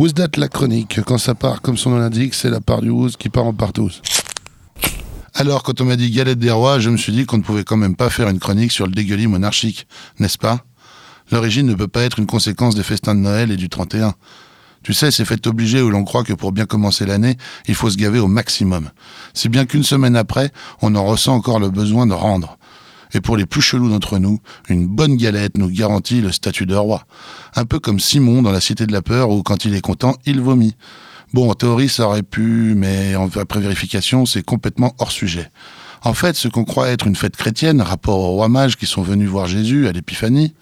Who's that la chronique Quand ça part comme son nom l'indique, c'est la part du Who's qui part en partous. Alors, quand on m'a dit galette des rois, je me suis dit qu'on ne pouvait quand même pas faire une chronique sur le dégueulis monarchique, n'est-ce pas? L'origine ne peut pas être une conséquence des festins de Noël et du 31. Tu sais, c'est fait obligé où l'on croit que pour bien commencer l'année, il faut se gaver au maximum. Si bien qu'une semaine après, on en ressent encore le besoin de rendre. Et pour les plus chelous d'entre nous, une bonne galette nous garantit le statut de roi. Un peu comme Simon dans la Cité de la Peur où quand il est content, il vomit. Bon, en théorie, ça aurait pu, mais après vérification, c'est complètement hors sujet. En fait, ce qu'on croit être une fête chrétienne, rapport aux rois mages qui sont venus voir Jésus à l'épiphanie,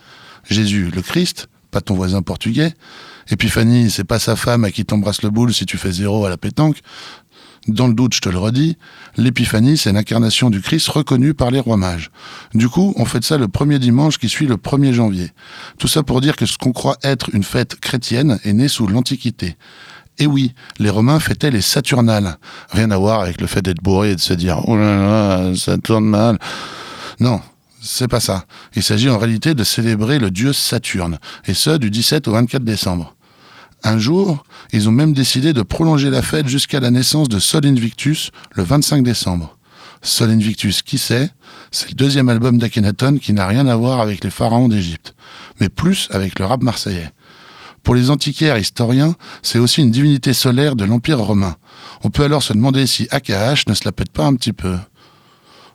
Jésus, le Christ, pas ton voisin portugais, Épiphanie, c'est pas sa femme à qui t'embrasse le boule si tu fais zéro à la pétanque. Dans le doute, je te le redis, l'épiphanie, c'est l'incarnation du Christ reconnue par les rois mages. Du coup, on fait ça le premier dimanche qui suit le 1er janvier. Tout ça pour dire que ce qu'on croit être une fête chrétienne est né sous l'Antiquité. Et oui, les Romains fêtaient les Saturnales. Rien à voir avec le fait d'être bourré et de se dire Oh là là, ça tourne mal. Non, c'est pas ça. Il s'agit en réalité de célébrer le dieu Saturne, et ce du 17 au 24 décembre. Un jour, ils ont même décidé de prolonger la fête jusqu'à la naissance de Sol Invictus le 25 décembre. Sol Invictus, qui c'est C'est le deuxième album d'Akhenaton qui n'a rien à voir avec les pharaons d'Égypte, mais plus avec le rap marseillais. Pour les antiquaires historiens, c'est aussi une divinité solaire de l'Empire romain. On peut alors se demander si AKH ne se la pète pas un petit peu.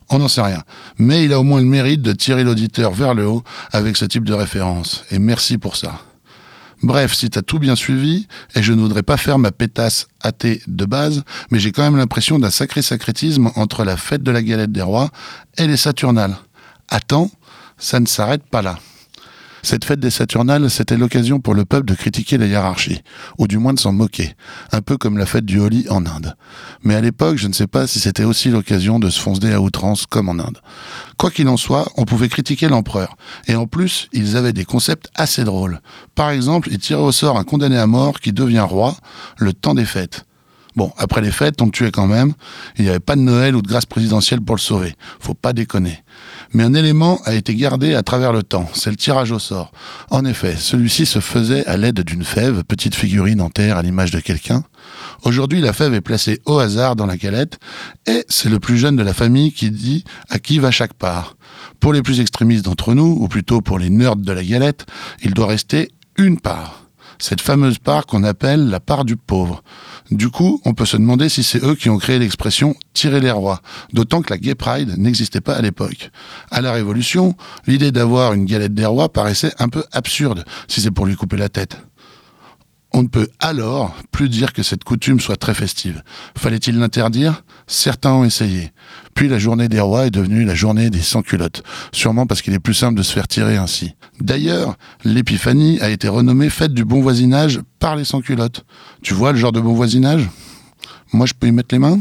On n'en sait rien. Mais il a au moins le mérite de tirer l'auditeur vers le haut avec ce type de référence. Et merci pour ça. Bref, si t'as tout bien suivi, et je ne voudrais pas faire ma pétasse athée de base, mais j'ai quand même l'impression d'un sacré sacrétisme entre la fête de la galette des rois et les Saturnales. Attends, ça ne s'arrête pas là. Cette fête des Saturnales, c'était l'occasion pour le peuple de critiquer la hiérarchie, ou du moins de s'en moquer, un peu comme la fête du Holi en Inde. Mais à l'époque, je ne sais pas si c'était aussi l'occasion de se foncer à outrance comme en Inde. Quoi qu'il en soit, on pouvait critiquer l'empereur. Et en plus, ils avaient des concepts assez drôles. Par exemple, ils tiraient au sort un condamné à mort qui devient roi le temps des fêtes. Bon, après les fêtes, on le tuait quand même. Il n'y avait pas de Noël ou de grâce présidentielle pour le sauver. Faut pas déconner. Mais un élément a été gardé à travers le temps. C'est le tirage au sort. En effet, celui-ci se faisait à l'aide d'une fève, petite figurine en terre à l'image de quelqu'un. Aujourd'hui, la fève est placée au hasard dans la galette et c'est le plus jeune de la famille qui dit à qui va chaque part. Pour les plus extrémistes d'entre nous, ou plutôt pour les nerds de la galette, il doit rester une part cette fameuse part qu'on appelle la part du pauvre. Du coup, on peut se demander si c'est eux qui ont créé l'expression tirer les rois, d'autant que la Gay Pride n'existait pas à l'époque. À la Révolution, l'idée d'avoir une galette des rois paraissait un peu absurde, si c'est pour lui couper la tête. On ne peut alors plus dire que cette coutume soit très festive. Fallait-il l'interdire? Certains ont essayé. Puis la journée des rois est devenue la journée des sans-culottes, sûrement parce qu'il est plus simple de se faire tirer ainsi. D'ailleurs, l'épiphanie a été renommée fête du bon voisinage par les sans-culottes. Tu vois le genre de bon voisinage? Moi je peux y mettre les mains?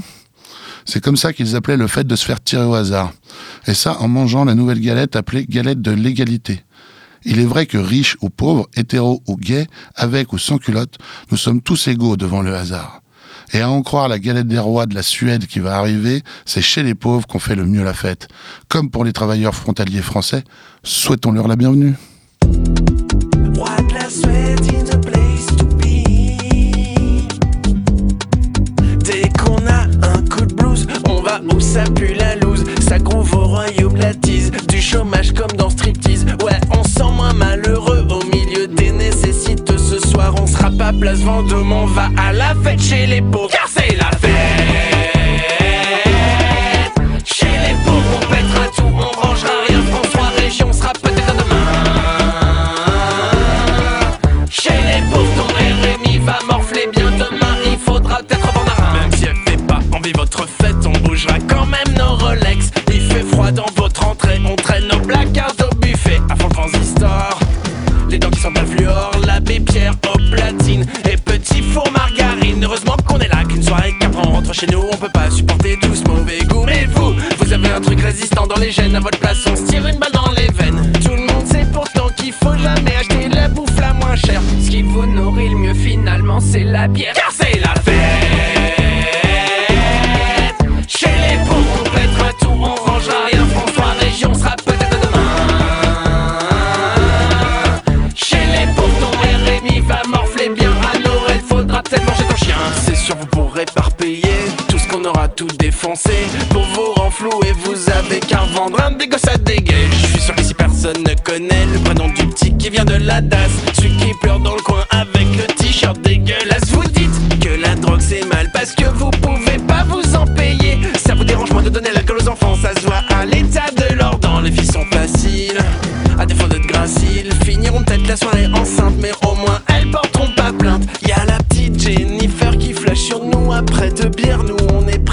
C'est comme ça qu'ils appelaient le fait de se faire tirer au hasard. Et ça en mangeant la nouvelle galette appelée galette de l'égalité. Il est vrai que riches ou pauvres, hétéros ou gays, avec ou sans culotte, nous sommes tous égaux devant le hasard. Et à en croire la galette des rois de la Suède qui va arriver, c'est chez les pauvres qu'on fait le mieux la fête. Comme pour les travailleurs frontaliers français, souhaitons-leur la bienvenue. Dès qu'on a un coup de on va où ça pue la loose, ça groove au royaume du chômage comme dans striptease. Place Vendôme, on va à la fête chez les pauvres, chez nous, on peut pas supporter tout ce mauvais goût. Mais vous, vous avez un truc résistant dans les gènes, à votre place on se tire une balle dans les veines. Tout le monde sait pourtant qu'il faut jamais acheter la bouffe la moins chère. Ce qui vous nourrit le mieux finalement, c'est la bière. Car c'est la fête. qu'on aura tout défoncé. Pour vous renflouer, vous avez qu'à vendre un dégosse à déguer Je suis sûr qu'ici personne ne connaît le prénom du petit qui vient de la DAS Celui qui pleure dans le coin avec le t-shirt dégueulasse Vous dites que la drogue c'est mal parce que vous pouvez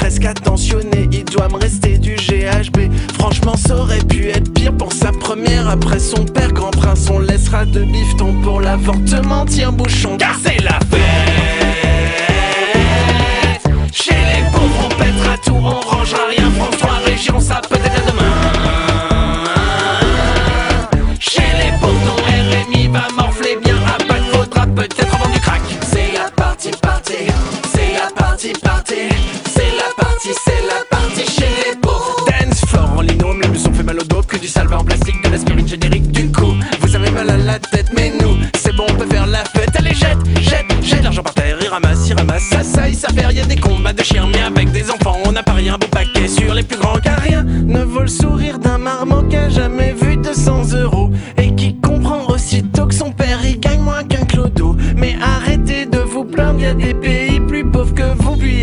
presque attentionnés. Il doit me rester du GHB. Franchement, ça aurait pu être pire pour sa première après son père. Grand prince, on laissera de bifton pour l'avortement. Tiens, bouchon, car c'est la fête. Chez les pauvres, on pètera tout, on rangera rien. François, région, ça peut-être à demain. Chez les pauvres, ton RMI va morfler bien. À pas faudra peut-être vendre du crack. C'est la partie, party. C'est la partie, party. C'est la partie, c'est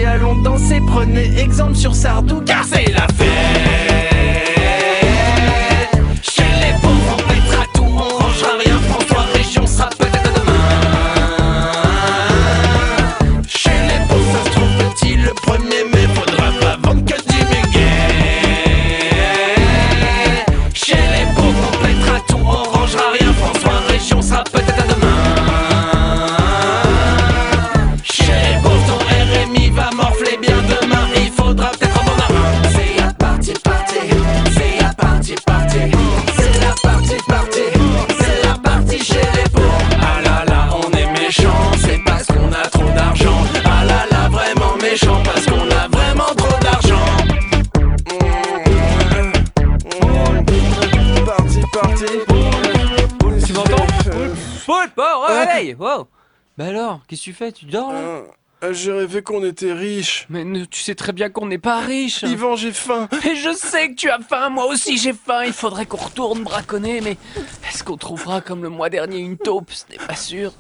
allons danser, prenez exemple sur Sardou, car c'est la fête. Réveille Wow. Bah alors, qu'est-ce que tu fais? Tu dors là? Euh, J'ai rêvé qu'on était riches. Mais ne- tu sais très bien qu'on n'est pas riches. Yvan, j'ai faim. Et je sais que tu as faim, moi aussi j'ai faim. Il faudrait qu'on retourne braconner, mais est-ce qu'on trouvera comme le mois dernier une taupe? Ce n'est pas sûr